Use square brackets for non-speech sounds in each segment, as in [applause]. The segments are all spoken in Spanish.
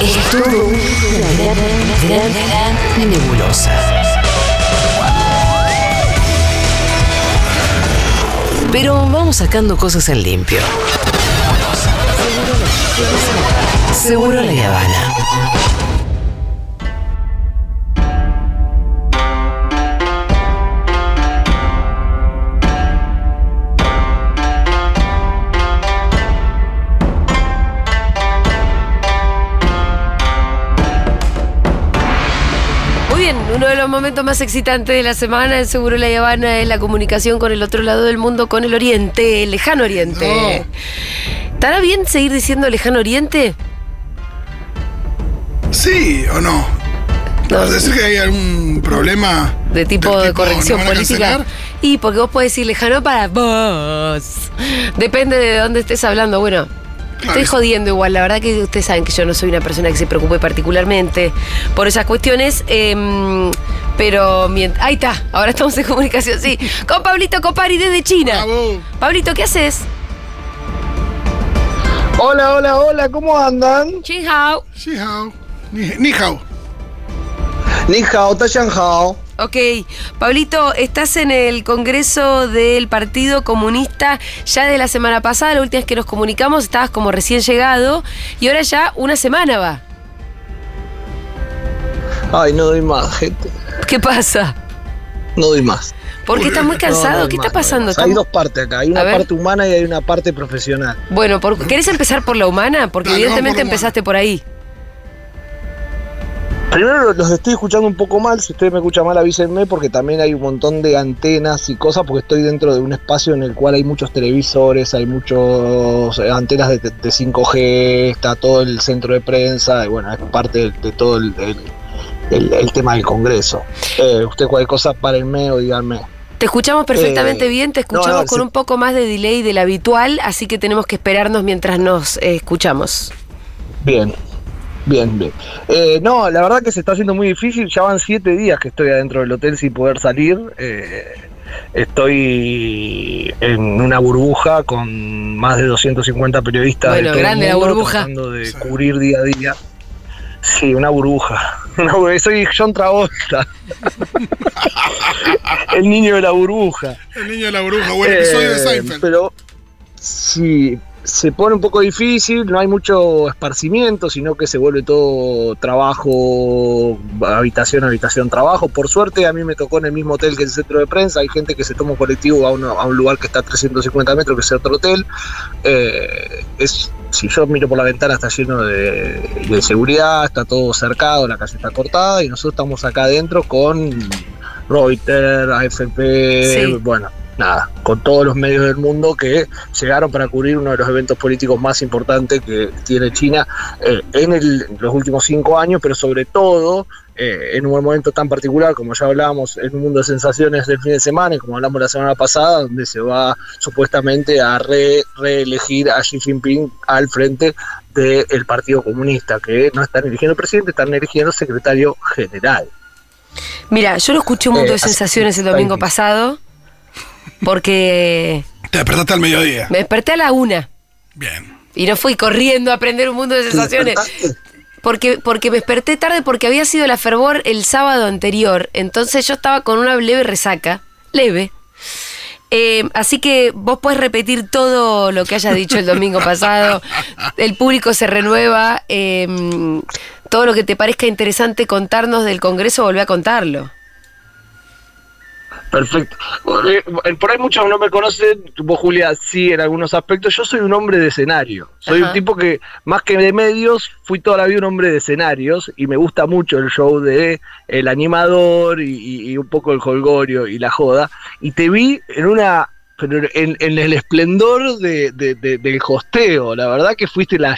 Es todo una gran, nebulosa. Pero vamos sacando cosas en limpio. Seguro la Habana. Uno de los momentos más excitantes de la semana en Seguro La Habana es la comunicación con el otro lado del mundo, con el Oriente, el lejano Oriente. ¿Estará bien seguir diciendo lejano Oriente? ¿Sí o no? No. ¿Es decir que hay algún problema De tipo de corrección ¿no política. Y porque vos podés decir lejano para vos. Depende de dónde estés hablando. Bueno, estoy jodiendo igual. La verdad que ustedes saben que yo no soy una persona que se preocupe particularmente por esas cuestiones. em, pero mient- ahí está, ahora estamos en comunicación, sí. [laughs] Con Pablito Copari desde China. Bravo. Pablito, ¿qué haces? Hola, hola, hola, ¿cómo andan? Chin hao. Ni hao. Ni, ni hao. Ni hao, Tayan hao. Ok, Pablito, estás en el Congreso del Partido Comunista ya de la semana pasada, la última vez que nos comunicamos estabas como recién llegado y ahora ya una semana va. Ay, no doy más, gente. ¿Qué pasa? No doy más. Porque estás muy No, cansado, no ¿qué está no pasando? más. Hay dos partes acá. Hay A una parte humana y hay una parte profesional. Bueno, por- ¿querés empezar por la humana? Porque evidentemente por la humana. empezaste por ahí. Primero los estoy escuchando un poco mal. Si ustedes me escuchan mal, avísenme porque también hay un montón de antenas y cosas porque estoy dentro de un espacio en el cual hay muchos televisores, hay muchos eh, antenas de, de 5G, está todo el centro de prensa y bueno, es parte de, de todo el, el- el- el tema del Congreso. Eh, usted cualquier cosa, párenme o díganme. Te escuchamos perfectamente Eh, bien, te no, escuchamos no, con sí. un poco más de delay del habitual, así que tenemos que esperarnos mientras nos eh, escuchamos. Bien, bien, bien. Eh, no, la verdad que se está haciendo muy difícil. Ya van siete días que estoy adentro del hotel sin poder salir. Eh, estoy en una burbuja con más de 250 periodistas. Bueno, de todo el grande la burbuja. Tratando de cubrir día a día. Sí, una burbuja. [laughs] Una burbuja. Soy John Travolta. [laughs] el niño de la burbuja. El niño de la bruja, buen episodio de Eh, Seinfeld. Pero sí, se pone un poco difícil, no hay mucho esparcimiento, sino que se vuelve todo trabajo, habitación, habitación, trabajo. Por suerte a mí me tocó en el mismo hotel que el centro de prensa, hay gente que se toma un colectivo a, a un lugar que está a 350 metros, que es otro hotel. Eh, es, si yo miro por la ventana está lleno de, de seguridad, está todo cercado, la calle está cortada y nosotros estamos acá adentro con Reuters, AFP, Sí. bueno, nada, con todos los medios del mundo que llegaron para cubrir uno de los eventos políticos más importantes que tiene China eh, en el- los últimos cinco años, pero sobre todo eh, en un momento tan particular, como ya hablábamos, en un mundo de sensaciones del fin de semana, y como hablamos la semana pasada, donde se va supuestamente a re- reelegir a Xi Jinping al frente del Partido Comunista, que no están eligiendo presidente, están eligiendo secretario general. Mira, yo lo escuché un mundo Eh, de así- sensaciones el domingo pasado porque Te despertaste al mediodía. me desperté a la una Bien. y no fui corriendo a aprender un mundo de sensaciones. Porque, porque me desperté tarde porque había sido la fervor el sábado anterior. Entonces yo estaba con una leve resaca. Leve. Eh, así que vos podés repetir todo lo que hayas dicho el domingo [laughs] pasado. El público se renueva. eh, todo lo que te parezca interesante contarnos del Congreso, volvé a contarlo. Perfecto. Eh, Por ahí muchos no me conocen, vos Julia sí en algunos aspectos, yo soy un hombre de escenario, soy Ajá. un tipo que más que de medios, fui toda la vida un hombre de escenarios y me gusta mucho el show de el animador y, un poco el holgorio y la joda, y te vi en una... Pero en, en el esplendor de, de- de- del hosteo, la verdad que fuiste la,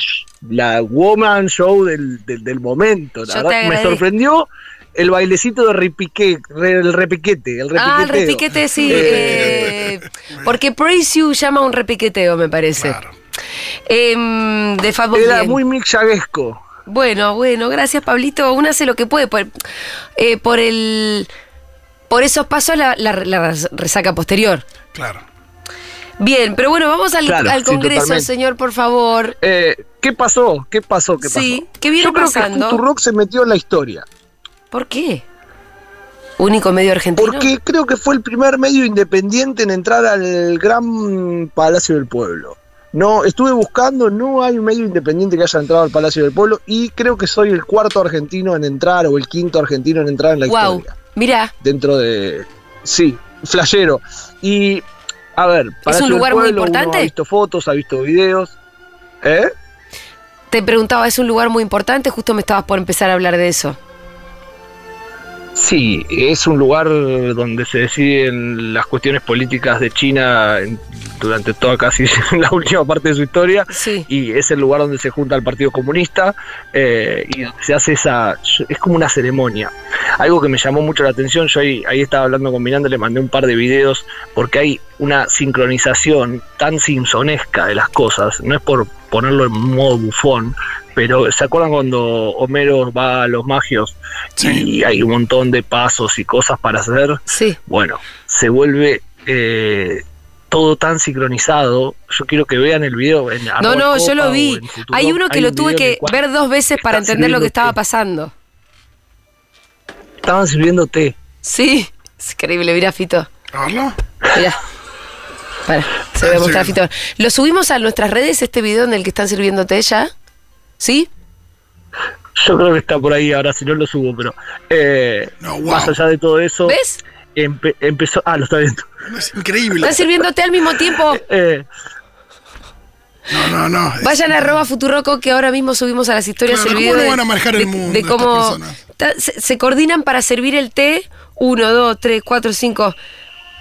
la woman show del, del, del momento, la Yo verdad me sorprendió el bailecito de repique, re- el repiquete, el repiqueteo. Ah, el repiquete, sí. Eh, eh, porque Praise You llama un repiqueteo, me parece. Claro. Em, de Fat Boy Era Bien. muy Mick Jaguesco. Bueno, bueno, gracias Pablito. Uno hace lo que puede por, eh, por el por esos pasos la, la- la resaca posterior. Claro. Bien, pero bueno, vamos al, Claro, al Congreso, señor, por favor. Eh, ¿Qué pasó? ¿Qué pasó? ¿Qué pasó? Sí, ¿qué viene Yo creo pasando? que Futurock se metió en la historia. ¿Por qué? Único medio argentino. Porque creo que fue el primer medio independiente en entrar al gran Palacio del Pueblo. No, estuve buscando, no hay un medio independiente que haya entrado al Palacio del Pueblo y creo que soy el cuarto argentino en entrar o el quinto argentino en entrar en la Wow. historia. Mirá, Dentro de. Sí, flashero. Y, a ver, Palacio del lugar muy Pueblo, importante? ha visto fotos, ha visto videos. ¿Eh? te preguntaba, ¿es un lugar muy importante? Justo me estabas por empezar a hablar de eso. Sí, es un lugar donde se deciden las cuestiones políticas de China durante toda casi [laughs] la última parte de su historia Sí. y es el lugar donde se junta el Partido Comunista eh, y donde se hace esa, es como una ceremonia. Algo que me llamó mucho la atención, yo ahí, ahí estaba hablando con Miranda, le mandé un par de videos porque hay una sincronización tan simpsonesca de las cosas, no es por ponerlo en modo bufón, pero ¿se acuerdan cuando Homero va a los magios Sí. y hay un montón de pasos y cosas para hacer? Sí. Bueno, se vuelve eh, todo tan sincronizado. Yo quiero que vean el video. En No, no, yo lo vi. Hay uno que Hay lo un tuve que ver dos veces para entender lo que estaba té. pasando. Estaban sirviendo té. Sí, es increíble, mira Fito. ¿A verlo? Mira. Para, se lo voy a Sí. mostrar a Fito. ¿Lo subimos a nuestras redes este video en el que están sirviendo té ya? ¿Sí? Yo creo que está por ahí, ahora si no lo subo, pero eh, No, wow. más allá de todo eso, ¿Ves? empe- empezó... Ah, lo está viendo. Es increíble. Están sirviendo té al mismo tiempo. [laughs] Eh, No, no, no. Vayan a arroba Futuroco que ahora mismo subimos a las historias Claro, el ¿cómo video de, van a manejar el de- mundo de cómo se, se coordinan para servir el té. Uno, dos, tres, cuatro, cinco,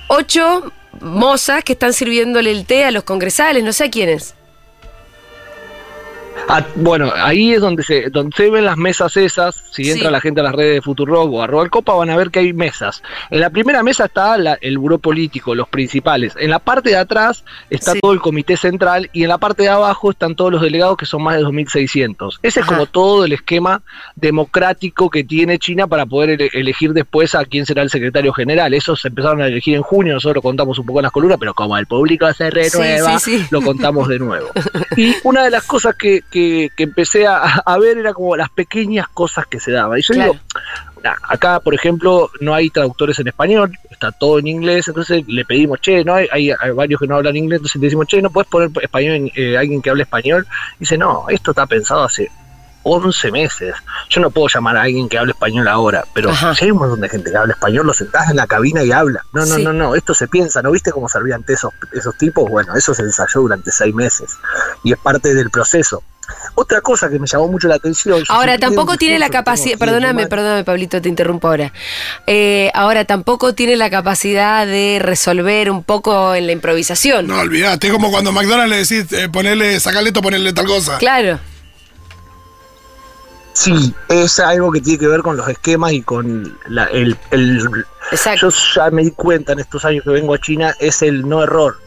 ocho mozas que están sirviéndole el té a los congresales, no sé a quiénes. Ah, bueno, ahí es donde se, donde se ven las mesas esas. Si Sí. entra la gente a las redes de Futurock o arroba el Copa, van a ver que hay mesas. En la primera mesa está la- el buró político, los principales. En la parte de atrás está Sí. todo el comité central y en la parte de abajo están todos los delegados que son más de 2.600. Ese es como todo el esquema democrático que tiene China para poder ele- elegir después a quién será el secretario general. Esos se empezaron a elegir en junio, nosotros lo contamos un poco en las columnas, pero como el público se renueva, sí. lo contamos de nuevo. [laughs] Y una de las cosas que, que- que empecé a, a ver era como las pequeñas cosas que se daban. Y yo Claro. digo, "Nah, acá, por ejemplo, no hay traductores en español, está todo en inglés, entonces le pedimos, che, no hay, hay, hay varios que no hablan inglés, entonces le decimos, che, ¿no puedes poner español en, eh, alguien que hable español? dice, no, esto está pensado hace 11 meses. Yo no puedo llamar a alguien que hable español ahora, pero Ajá. si hay un montón de gente que habla español, lo sentás en la cabina y habla. No, no, Sí. no, no, esto se piensa, ¿no viste cómo servían esos, esos tipos? Bueno, eso se ensayó durante seis meses y es parte del proceso. Otra cosa que me llamó mucho la atención. yo Ahora, tampoco tiene la capacidad, perdóname, perdóname, Pablito, te interrumpo ahora. Eh, ahora, tampoco tiene la capacidad de resolver un poco en la improvisación. No, olvidate. Es como cuando a McDonald's le decís, eh, ponerle, sacarle esto, ponerle tal cosa. Claro, Sí, es algo que tiene que ver con los esquemas y con la- el, el- exacto. Yo ya me di cuenta en estos años que vengo a China, es el no error.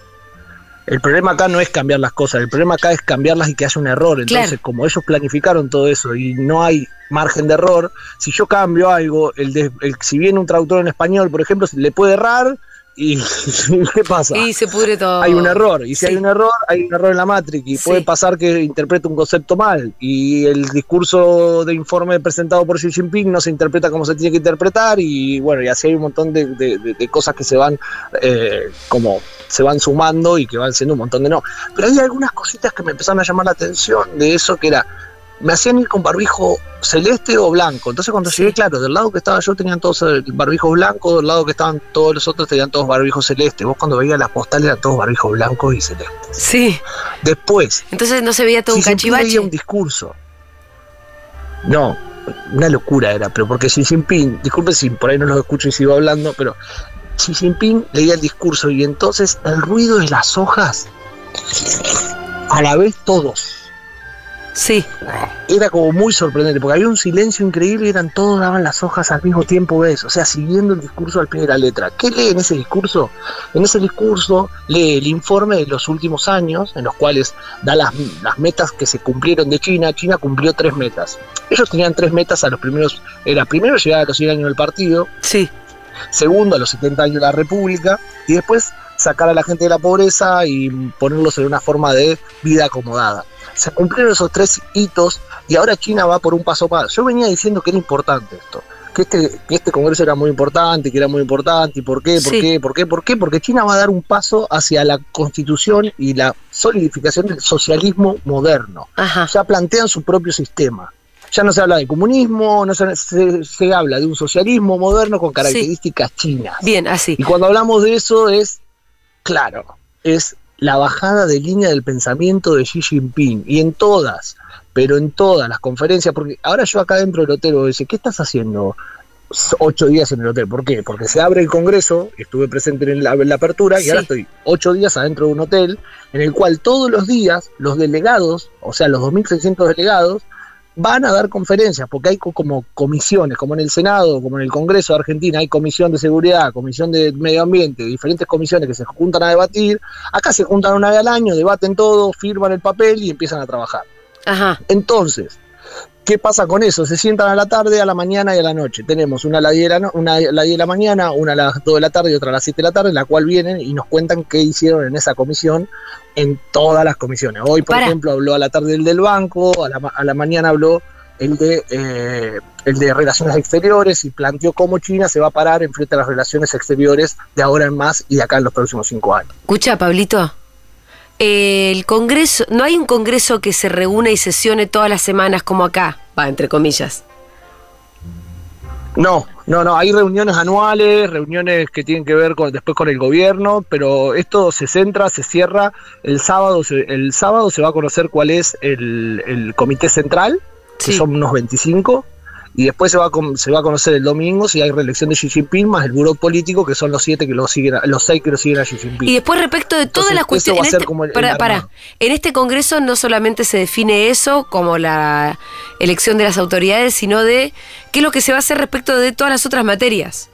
El problema acá no es cambiar las cosas, el problema acá es cambiarlas y que haya un error. Entonces, Claro. como ellos planificaron todo eso y no hay margen de error, si yo cambio algo, el de- el- si viene un traductor en español, por ejemplo, le puede errar y [laughs] ¿qué pasa? Y se pudre todo. hay un error. Y si Sí. hay un error, hay un error en la Matrix. Y Sí. puede pasar que interprete un concepto mal. Y el discurso de informe presentado por Xi Jinping no se interpreta como se tiene que interpretar. Y bueno, y así hay un montón de, de- de- de cosas que se van eh, como se van sumando y que van siendo un montón de no. Pero hay algunas cositas que me empezaron a llamar la atención de eso que era. Me hacían ir con barbijo celeste o blanco. Entonces cuando llegué, claro, del lado que estaba yo tenían todos el barbijo blanco, del lado que estaban todos los otros tenían todos barbijos celeste. Vos cuando veías las postales eran todos barbijos blancos y celestes. Sí, Después, entonces no se veía todo Xi un cachivache. un discurso. No, una locura era, pero porque Xi Jinping, disculpe si por ahí no los escucho y sigo hablando, pero Xi Jinping leía el discurso y entonces el ruido de las hojas, a la vez todos. Sí, Era como muy sorprendente, porque había un silencio increíble y eran todos daban las hojas al mismo tiempo, ¿ves? O sea, siguiendo el discurso al pie de la letra. ¿Qué lee en ese discurso? En ese discurso lee el informe de los últimos años, en los cuales da las, las metas que se cumplieron de China. China cumplió tres metas. Ellos tenían tres metas a los primeros, era primero llegar a los 100 años del partido, sí, segundo a los 70 años de la República y después sacar a la gente de la pobreza y ponerlos en una forma de vida acomodada. Se cumplieron esos tres hitos y ahora China va por un paso más. Yo venía diciendo que era importante esto, que este, que este congreso era muy importante, que era muy importante, ¿y por qué? ¿Por Sí. qué? ¿Por qué? ¿Por qué? Porque China va a dar un paso hacia la constitución y la solidificación del socialismo moderno Ajá. ya plantean su propio sistema. Ya no se habla de comunismo, no se, se- se habla de un socialismo moderno con características chinas. Bien, así. Y cuando hablamos de eso es, claro, es la bajada de línea del pensamiento de Xi Jinping. Y en todas, pero en todas las conferencias, porque ahora yo acá dentro del hotel voy a decir, ¿qué estás haciendo ocho días en el hotel? ¿Por qué? Porque se abre el Congreso, estuve presente en la, en la apertura y ahora estoy ocho días adentro de un hotel en el cual todos los días los delegados, o sea, los 2.600 delegados, van a dar conferencias, porque hay co- como comisiones, como en el Senado, como en el Congreso de Argentina, hay comisión de seguridad, comisión de medio ambiente, diferentes comisiones que se juntan a debatir. Acá se juntan una vez al año, debaten todo, firman el papel y empiezan a trabajar. Ajá. Entonces, ¿qué pasa con eso? Se sientan a la tarde, a la mañana y a la noche. Tenemos una a las 10 de la, no- una a las 10 de la mañana, una a las 2 de la tarde y otra a las 7 de la tarde, en la cual vienen y nos cuentan qué hicieron en esa comisión, en todas las comisiones. Hoy, por Para. ejemplo, habló a la tarde el del banco, a la, a la mañana habló el de, eh, el de relaciones exteriores y planteó cómo China se va a parar en frente a las relaciones exteriores de ahora en más y de acá en los próximos cinco años. Escucha, Pablito. El Congreso, no hay un Congreso que se reúne y sesione todas las semanas como acá, va, entre comillas. No, no, no, hay reuniones anuales, reuniones que tienen que ver con después con el gobierno, pero esto se centra, se cierra el sábado, se- el sábado se va a conocer cuál es el, el comité central, que son unos 25, y después se va, a, se va a conocer el domingo si hay reelección de Xi Jinping más el buró político, que son los siete que lo siguen, a- los seis que lo siguen a Xi Jinping. Y después respecto de todas Entonces, las cuestiones, en este, el- el para, para. armado. en este Congreso no solamente se define eso como la elección de las autoridades, sino de qué es lo que se va a hacer respecto de todas las otras materias.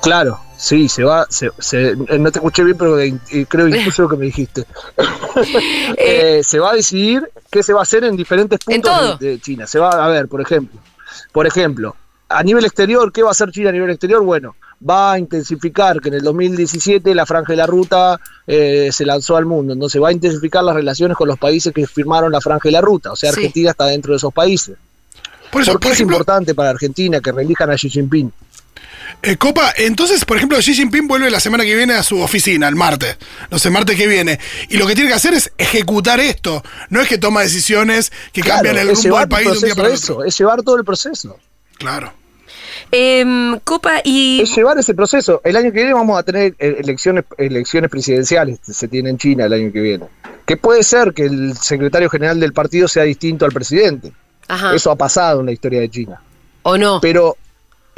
Claro, sí, se va, se, se- eh, no te escuché bien, pero eh, creo incluso lo que me dijiste. [laughs] Eh, se va a decidir qué se va a hacer en diferentes En puntos de, China. Se va a ver, por ejemplo, por ejemplo, a nivel exterior, ¿qué va a hacer China a nivel exterior? Bueno, va a intensificar que en el 2017 la franja de la ruta eh, se lanzó al mundo, entonces va a intensificar las relaciones con los países que firmaron la franja de la ruta, o sea, Sí. Argentina está dentro de esos países. Por eso, ¿Por qué por es importante para Argentina que reelijan a Xi Jinping? Eh, Copa, entonces, por ejemplo, Xi Jinping vuelve la semana que viene a su oficina, el martes. No sé, martes que viene. Y lo que tiene que hacer es ejecutar esto. No es que toma decisiones que Claro, cambian el rumbo del país de un día para eso, otro. es llevar todo el proceso. Claro. Em, Copa y... es llevar ese proceso. El año que viene vamos a tener eh, elecciones, elecciones presidenciales, se tiene en China el año que viene. Que puede ser que el secretario general del partido sea distinto al presidente. Ajá. Eso ha pasado en la historia de China. ¿O no? Pero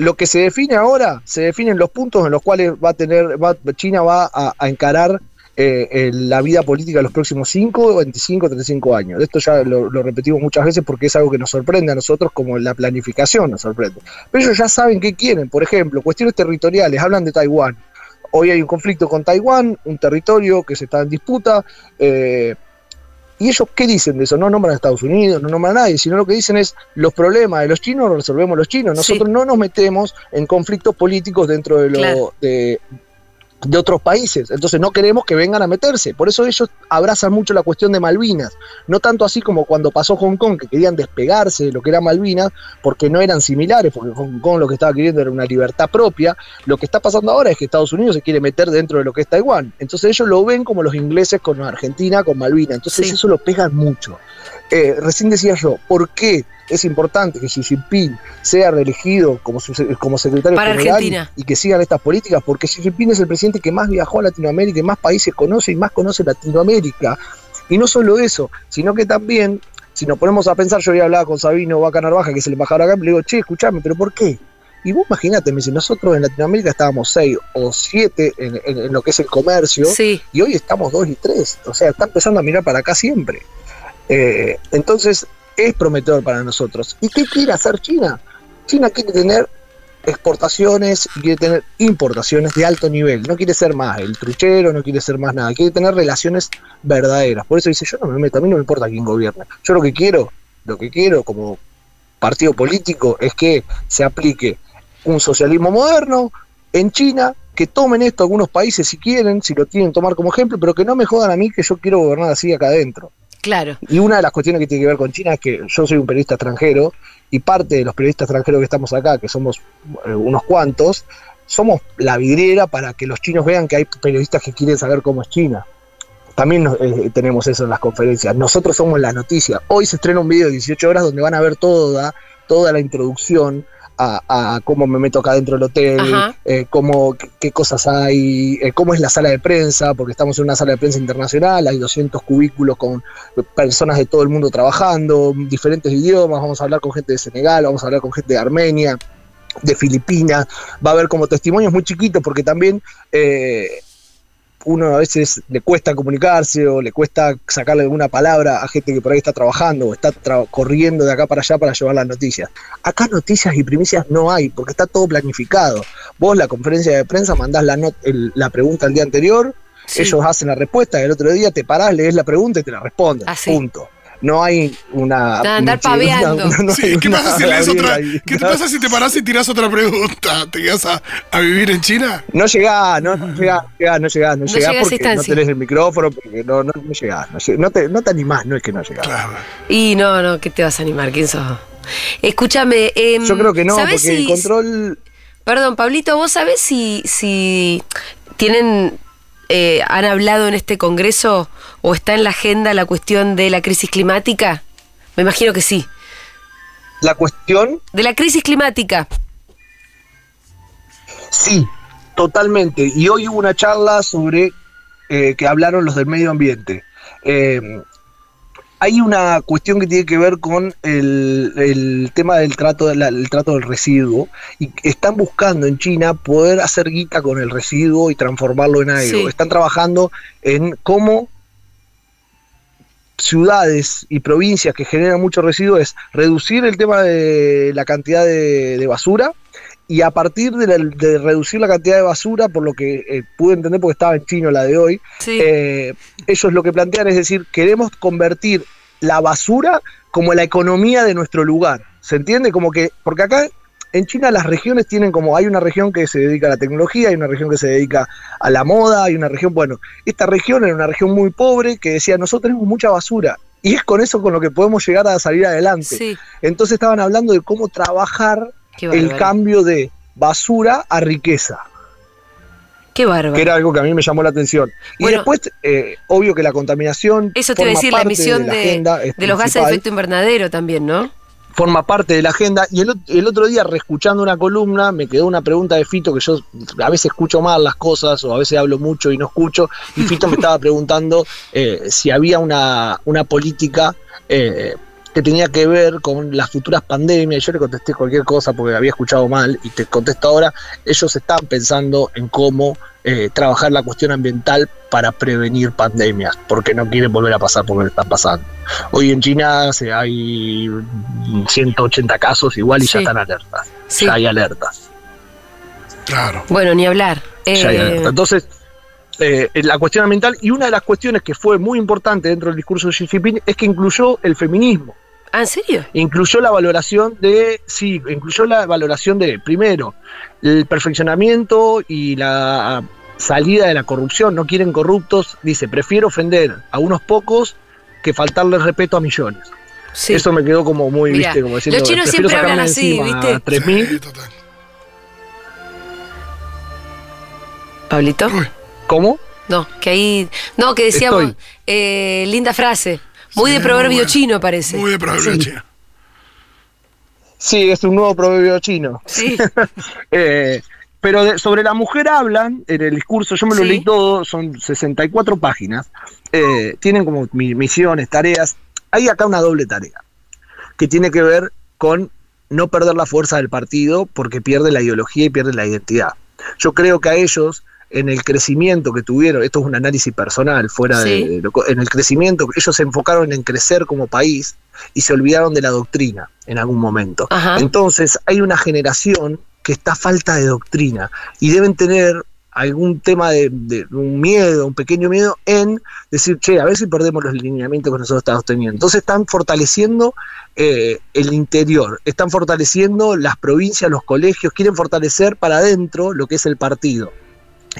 lo que se define ahora, se definen los puntos en los cuales va a tener, va- China va a, a encarar eh, la vida política de los próximos 5, 25, 35 años. Esto ya lo, lo repetimos muchas veces porque es algo que nos sorprende a nosotros como la planificación nos sorprende. Pero ellos ya saben qué quieren. Por ejemplo, cuestiones territoriales, hablan de Taiwán. Hoy hay un conflicto con Taiwán, un territorio que se está en disputa. eh, ¿Y ellos qué dicen de eso? No nombran a Estados Unidos, no nombran a nadie, sino lo que dicen es los problemas de los chinos los resolvemos los chinos. Sí. Nosotros no nos metemos en conflictos políticos dentro de, lo, Claro. de, de otros países. Entonces no queremos que vengan a meterse. Por eso ellos abrazan mucho la cuestión de Malvinas. No tanto así como cuando pasó Hong Kong, que querían despegarse de lo que era Malvinas, porque no eran similares, porque Hong Kong lo que estaba queriendo era una libertad propia. Lo que está pasando ahora es que Estados Unidos se quiere meter dentro de lo que es Taiwán. Entonces ellos lo ven como los ingleses con Argentina, con Malvinas. Entonces Sí. eso lo pegan mucho. Eh, recién decía yo, ¿por qué es importante que Xi Jinping sea reelegido como, su- como secretario Para general Argentina. y que sigan estas políticas? Porque Xi Jinping es el presidente que más viajó a Latinoamérica y más países conoce y más conoce Latinoamérica. Y no solo eso, sino que también, si nos ponemos a pensar, yo había hablado con Sabino Vaca Narvaja, que es el embajador acá, y le digo, che, escuchame, ¿pero por qué? Y vos imagínate, me dice, nosotros en Latinoamérica estábamos seis o siete en, en- en lo que es el comercio, Sí. y hoy estamos dos y tres. O sea, está empezando a mirar para acá siempre. Eh, entonces, es prometedor para nosotros. ¿Y qué quiere hacer China? China quiere tener exportaciones quiere tener importaciones de alto nivel. No quiere ser más el truchero, no quiere ser más nada. Quiere tener relaciones verdaderas. Por eso dice, yo no me meto, a mí no me importa quién gobierna. Yo lo que quiero, lo que quiero como partido político es que se aplique un socialismo moderno en China, que tomen esto algunos países si quieren, si lo tienen tomar como ejemplo, pero que no me jodan a mí que yo quiero gobernar así acá adentro. Claro. Y una de las cuestiones que tiene que ver con China es que yo soy un periodista extranjero y parte de los periodistas extranjeros que estamos acá, que somos eh, unos cuantos, somos la vidriera para que los chinos vean que hay periodistas que quieren saber cómo es China. También eh, tenemos eso en las conferencias. Nosotros somos la noticia. Hoy se estrena un video de 18 horas donde van a ver toda, toda la introducción a, a cómo me meto acá dentro del hotel, eh, cómo, qué, qué cosas hay, eh, cómo es la sala de prensa, porque estamos en una sala de prensa internacional, hay 200 cubículos con personas de todo el mundo trabajando, diferentes idiomas, vamos a hablar con gente de Senegal, vamos a hablar con gente de Armenia, de Filipinas, va a haber como testimonios muy chiquitos porque también eh, uno a veces le cuesta comunicarse o le cuesta sacarle alguna palabra a gente que por ahí está trabajando o está tra- corriendo de acá para allá para llevar las noticias. Acá noticias y primicias no hay porque está todo planificado. Vos la conferencia de prensa mandás la, el- la pregunta el día anterior, Sí. ellos hacen la respuesta y el otro día te parás, lees la pregunta y te la responden. Así. Punto. No hay una. Nada, andar [laughs] una- paveando. una- no Sí, ¿Qué una pasa si lees otra? ahí. ¿Qué te pasa si te parás y tirás otra pregunta? ¿Te quedas a, a vivir en China? No llegás, no, no llegás, no llegás, no llegás, no llegás porque no tenés el micrófono, porque no, no, no llegás, no, te, no te animás, no es que no llegás. Claro. Y no, no, ¿qué te vas a animar? ¿Quién sos? Escúchame. em, Yo creo que no, porque ¿sabés el control. Perdón, Pablito, ¿vos sabés si, si tienen, eh, han hablado en este congreso o está en la agenda la cuestión de la crisis climática? Me imagino que sí. La cuestión, De la crisis climática. sí, totalmente. Y hoy hubo una charla sobre eh, que hablaron los del medio ambiente. Eh, hay una cuestión que tiene que ver con el, el tema del trato, de la- el trato del residuo y están buscando en China poder hacer guita con el residuo y transformarlo en algo. Sí. Están trabajando en cómo ciudades y provincias que generan mucho residuo es reducir el tema de la cantidad de, de basura y a partir de, la- de reducir la cantidad de basura, por lo que eh, pude entender porque estaba en chino la de hoy, Sí. eh, ellos lo que plantean es decir, queremos convertir la basura como la economía de nuestro lugar. ¿Se entiende? Como que, porque acá en China las regiones tienen como, hay una región que se dedica a la tecnología, hay una región que se dedica a la moda, hay una región, bueno, esta región era una región muy pobre que decía, nosotros tenemos mucha basura. Y es con eso con lo que podemos llegar a salir adelante. sí. Entonces estaban hablando de cómo trabajar el cambio de basura a riqueza Qué bárbaro. que era algo que a mí me llamó la atención. Y Bueno. después, eh, obvio que la contaminación Eso te iba a decir, la emisión de, de los gases de efecto invernadero también, ¿no? forma parte de la agenda. Y el otro día, reescuchando una columna, me quedó una pregunta de Fito, que yo a veces escucho mal las cosas, o a veces hablo mucho y no escucho, y Fito me [laughs] estaba preguntando eh, si había una, una política eh, que tenía que ver con las futuras pandemias. Y yo le contesté cualquier cosa porque había escuchado mal, y te contesto ahora, ellos están pensando en cómo eh, trabajar la cuestión ambiental para prevenir pandemias, porque no quieren volver a pasar por lo que están pasando. Hoy en China se hay 180 casos igual y Sí. ya están alertas. Sí. Ya hay alertas. Claro. Bueno, ni hablar. ya hay Eh, alertas. Entonces, eh, la cuestión ambiental, y una de las cuestiones que fue muy importante dentro del discurso de Xi Jinping es que incluyó el feminismo. ¿ah, ¿En serio? incluyó la valoración de, sí, incluyó la valoración de, primero, el perfeccionamiento y la salida de la corrupción. No quieren corruptos, dice, prefiero ofender a unos pocos que faltarle respeto a millones. Sí. Eso me quedó como muy, Mirá, viste, como diciendo, los chinos prefiero siempre hablan así, encima ¿viste? a 3.000. Sí, total. Pablito. Uy, ¿Cómo? No, que ahí. No, que decíamos. Eh, linda frase. Muy Sí, de proverbio muy bueno. chino, parece. muy de proverbio Sí. chino. Sí, es un nuevo proverbio chino. Sí. [laughs] Eh, pero de- sobre la mujer hablan en el discurso, yo me lo Sí. leí todo, son 64 páginas, eh, tienen como mi- misiones, tareas. Hay acá una doble tarea que tiene que ver con no perder la fuerza del partido porque pierde la ideología y pierde la identidad. Yo creo que a ellos, en el crecimiento que tuvieron, esto es un análisis personal, fuera Sí. de, co- en el crecimiento, ellos se enfocaron en crecer como país y se olvidaron de la doctrina en algún momento. Ajá. Entonces hay una generación que está a falta de doctrina y deben tener algún tema de, de un miedo, un pequeño miedo en decir, che, a ver si perdemos los lineamientos que nosotros estamos teniendo. Entonces están fortaleciendo eh, el interior, están fortaleciendo las provincias, los colegios, quieren fortalecer para adentro lo que es el partido.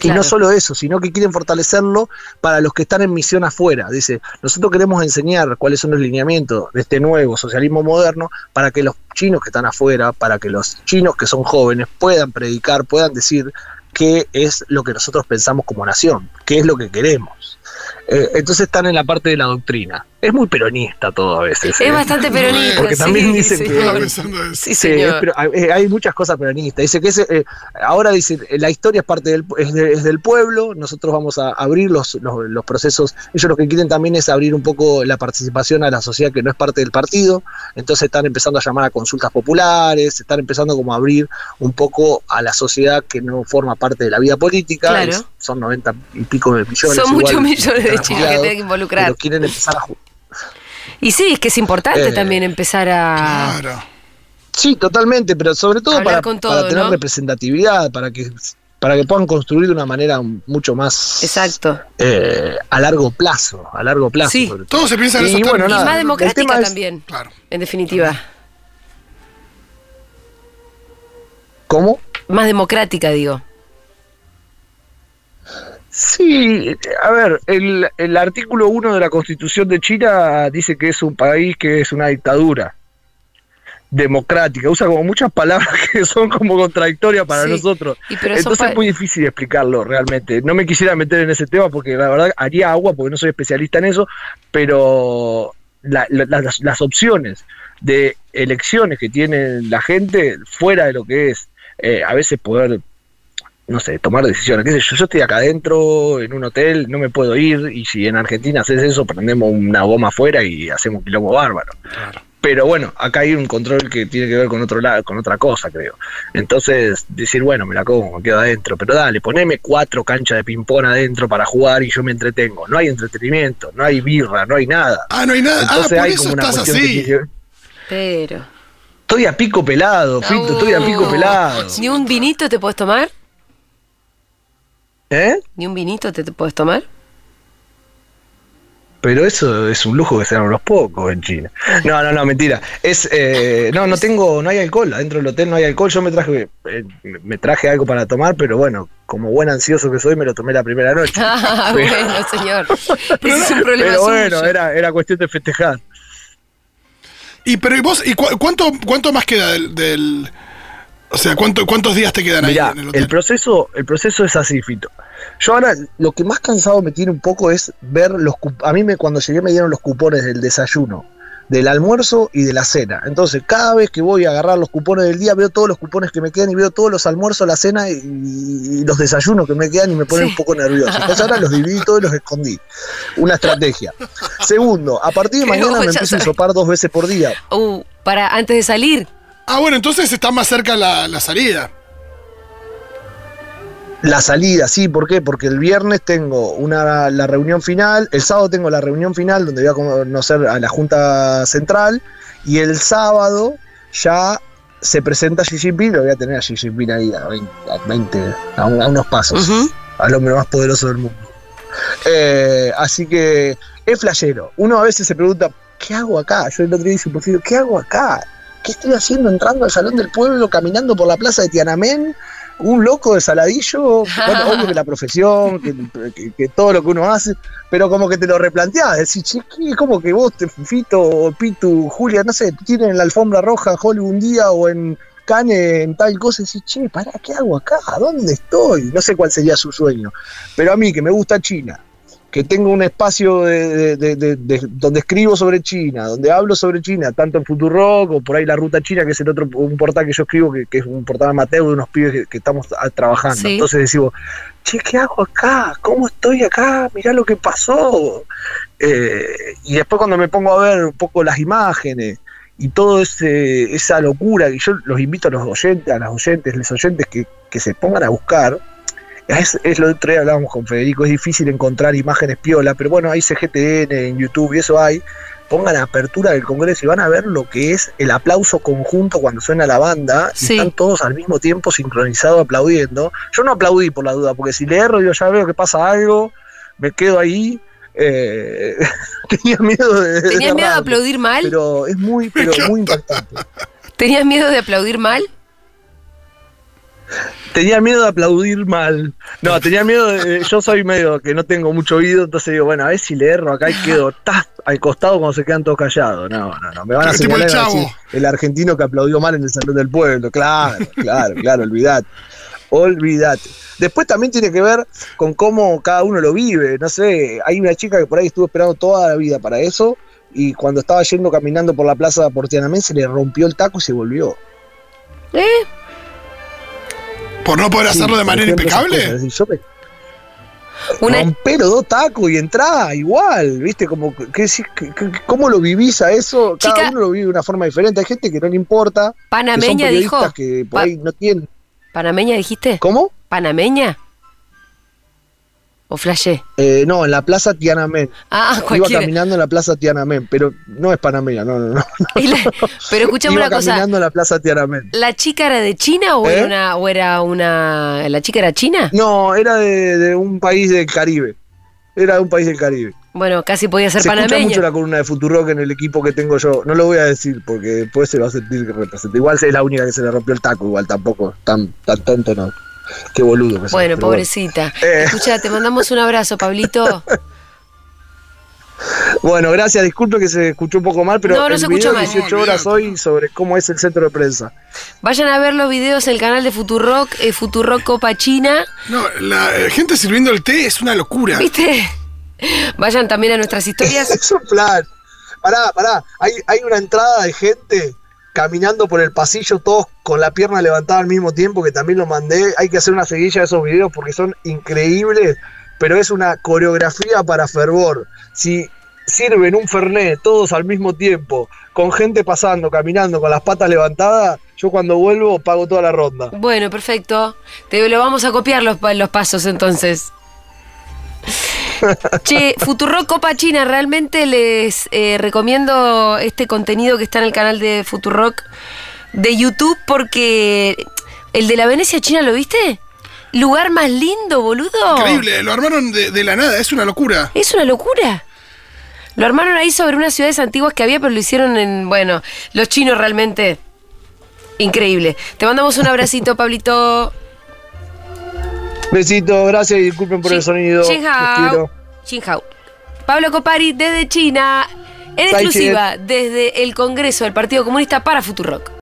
Y no solo eso, sino que quieren fortalecerlo para los que están en misión afuera. Dice, nosotros queremos enseñar cuáles son los lineamientos de este nuevo socialismo moderno para que los chinos que están afuera, para que los chinos que son jóvenes puedan predicar, puedan decir qué es lo que nosotros pensamos como nación, qué es lo que queremos. Eh, entonces están en la parte de la doctrina. Es muy peronista todo a veces. Es ¿eh? bastante [laughs] peronista. Porque sí, también que- señor. pensando eso. Sí, Sí, es, señor. pero hay, eh, hay muchas cosas peronistas. Dice que ese, eh, ahora dice, la historia es parte del, es, de- es del pueblo, nosotros vamos a abrir los, los, los procesos. Ellos lo que quieren también es abrir un poco la participación a la sociedad que no es parte del partido. Entonces están empezando a llamar a consultas populares, están empezando como a abrir un poco a la sociedad que no forma parte de la vida política. Claro. Es- son 90 y pico de millones. Son muchos millones de chinos que tienen que involucrar. Pero quieren empezar a Y sí, es que es importante Eh, también empezar a. Claro. Sí, totalmente, pero sobre todo para, con todo, para tener ¿no? representatividad, para que para que puedan construir de una manera mucho más Exacto. eh, a largo plazo, a largo plazo. Sí. sobre todo. Todo se piensa en Y esos bueno, términos. Y nada, más democrática es- también, Claro. en definitiva. ¿Cómo? Más democrática, digo. Sí, a ver, el, el artículo 1 de la Constitución de China dice que es un país que es una dictadura democrática, usa como muchas palabras [laughs] que son como contradictorias para Sí, nosotros. Entonces es muy difícil explicarlo realmente. No me quisiera meter en ese tema porque la verdad haría agua porque no soy especialista en eso, pero la- la- las, las opciones de elecciones que tiene la gente fuera de lo que es eh, a veces poder no sé, tomar decisiones. ¿Qué sé yo? Yo estoy acá adentro, en un hotel, no me puedo ir, y si en Argentina haces eso, prendemos una bomba afuera y hacemos un quilombo bárbaro. Pero bueno, acá hay un control que tiene que ver con otro lado, con otra cosa, creo. Entonces, decir, bueno, me la como, me quedo adentro, pero dale, poneme cuatro canchas de ping-pong adentro para jugar y yo me entretengo. No hay entretenimiento, no hay birra, no hay nada. Ah, no hay nada. Ah, Entonces por hay eso como una estás así. que Pero. Estoy a pico pelado, Fito, estoy a pico pelado. ¿Ni un vinito te puedes tomar? ¿Eh? ¿Ni un vinito te, te puedes tomar? Pero eso es un lujo que se dan los pocos en China. No, no, no, mentira. Es, eh, no, no tengo, no hay alcohol. Adentro del hotel no hay alcohol. Yo me traje, eh, me traje algo para tomar, pero bueno, como buen ansioso que soy, me lo tomé la primera noche. [laughs] Ah, Pero- bueno, señor. [laughs] Ese es un problema Pero bueno, suyo. era, era cuestión de festejar. Y pero ¿y vos, y cu- cuánto, cuánto más queda del, del- o sea, ¿cuánto, cuántos días te quedan Mirá, ahí en el hotel? el proceso, el proceso es así, Fito. Yo ahora lo que más cansado me tiene un poco es ver los a mí me cuando llegué me dieron los cupones del desayuno, del almuerzo y de la cena. Entonces, cada vez que voy a agarrar los cupones del día, veo todos los cupones que me quedan y veo todos los almuerzos, la cena y, y los desayunos que me quedan y me ponen Sí. un poco nervioso. Entonces ahora los dividí todos y los escondí. Una estrategia. Segundo, a partir de Qué mañana me empiezo a ¿sabes? sopar dos veces por día. Uh, para antes de salir. Ah, bueno, entonces está más cerca la, la salida. La salida, sí, ¿por qué? Porque el viernes tengo una, la reunión final, el sábado tengo la reunión final donde voy a conocer a la Junta Central y el sábado ya se presenta Xi Jinping, lo voy a tener a Xi Jinping ahí a 20, a, 20, a un- a unos pasos, al hombre más poderoso del mundo. Eh, así que es flashero. Uno a veces se pregunta, ¿qué hago acá? Yo el otro día perfil, ¿qué hago acá? ¿Qué estoy haciendo entrando al Salón del Pueblo, caminando por la plaza de Tiananmen? Un loco de saladillo, bueno, obvio que la profesión, que, todo lo que uno hace, pero como que te lo replanteás, decís, es como que vos, te, Fito, Pitu, Julia, no sé, tienen la alfombra roja en Hollywood un día o en Cannes en tal cosa, y decís, che, pará, ¿qué hago acá? ¿Dónde estoy? No sé cuál sería su sueño, pero a mí que me gusta China, que tengo un espacio de, de- de- de- de- donde escribo sobre China, donde hablo sobre China, tanto en Futurock o por ahí La Ruta China, que es el otro un portal que yo escribo, que, que es un portal amateur de unos pibes que, que estamos trabajando. Sí. Entonces decimos, che, ¿qué hago acá? ¿Cómo estoy acá? Mirá lo que pasó. Eh, y después cuando me pongo a ver un poco las imágenes y toda esa locura, y yo los invito a los oyentes, a las oyentes, los oyentes que, que se pongan a buscar, es, es lo otro día hablábamos con Federico, es difícil encontrar imágenes piola, pero bueno, hay CGTN en YouTube y eso hay. Pongan la apertura del Congreso y van a ver lo que es el aplauso conjunto cuando suena la banda y están todos al mismo tiempo sincronizados aplaudiendo. Yo no aplaudí por la duda, porque si le erro, yo ya veo que pasa algo, me quedo ahí. eh, [laughs] tenía miedo de. ¿Tenías miedo de aplaudir mal? Pero es muy, pero [laughs] muy impactante. ¿Tenías miedo de aplaudir mal? Tenía miedo de aplaudir mal. No, tenía miedo de. Yo soy medio que no tengo mucho oído, entonces digo, bueno, a ver si le erro acá y quedo tas al costado cuando se quedan todos callados. No, no, no. Me van a el señalar y van a Chavo. decir, el argentino que aplaudió mal en el salón del pueblo. Claro, [laughs] claro, claro, olvidate. Olvídate. Después también tiene que ver con cómo cada uno lo vive. No sé, hay una chica que por ahí estuvo esperando toda la vida para eso y cuando estaba yendo caminando por la plaza por Tiananmen se le rompió el taco y se volvió. ¿Eh? Por no poder Sí, hacerlo de manera impecable. cosas. Es decir, yo me- Una, romper los dos tacos y entrar igual, ¿viste? Como, que, que- que- ¿Cómo lo vivís a eso? Cada Chica- uno lo vive de una forma diferente. Hay gente que no le importa. que son panameña periodistas dijo. que por Pa- ahí no tienen. ¿Panameña dijiste? ¿Cómo? ¿Panameña? ¿O flashé? Eh, no, en la plaza Tiananmen. Ah, Iba cualquiera. caminando en la plaza Tiananmen, pero no es panameña, no, no, no. [laughs] La- pero escuchame Iba una cosa. caminando en la plaza Tiananmen. ¿La chica era de China o, ¿Eh? era una, o era una. ¿La chica era china? No, era de, de un país del Caribe. Era de un país del Caribe. Bueno, casi podía ser Se escucha panameña. mucho la columna de Futurock en el equipo que tengo yo. No lo voy a decir porque después se va a sentir que representa. Igual es la única que se le rompió el taco, igual tampoco. Tan, tan tonto no. Qué boludo que Bueno, pobrecita. Eh. Escucha, te mandamos un abrazo, Pablito. [laughs] Bueno, gracias. Disculpe que se escuchó un poco mal, pero No, no el se escuchó video mal. 18 No, horas hoy sobre cómo es el centro de prensa. Vayan a ver los videos en el canal de Futurock, eh, Futurock Copa China. No, la eh, gente sirviendo el té es una locura. ¿Viste? Vayan también a nuestras historias. [laughs] Es un plan. Pará, pará. Hay, hay una entrada de gente caminando por el pasillo, todos con la pierna levantada al mismo tiempo, que también lo mandé. Hay que hacer una seguilla de esos videos porque son increíbles, pero es una coreografía para fervor. Si sirven un fernet todos al mismo tiempo, con gente pasando, caminando, con las patas levantadas, yo cuando vuelvo pago toda la ronda. Bueno, perfecto. Te lo vamos a copiar los, los pasos entonces. Che, Futurock Copa China, realmente les eh, recomiendo este contenido que está en el canal de Futurock de YouTube porque el de la Venecia China, ¿lo viste? Lugar más lindo, boludo. Increíble, lo armaron de, de la nada, es una locura. Es una locura. Lo armaron ahí sobre unas ciudades antiguas que había, pero lo hicieron en. Bueno, los chinos realmente. Increíble. Te mandamos un abracito, Pablito. Besito, gracias y disculpen por el sonido. Xin Los hao. quiero. Xin hao. Pablo Copari desde China, en exclusiva desde el Congreso del Partido Comunista para Futurock.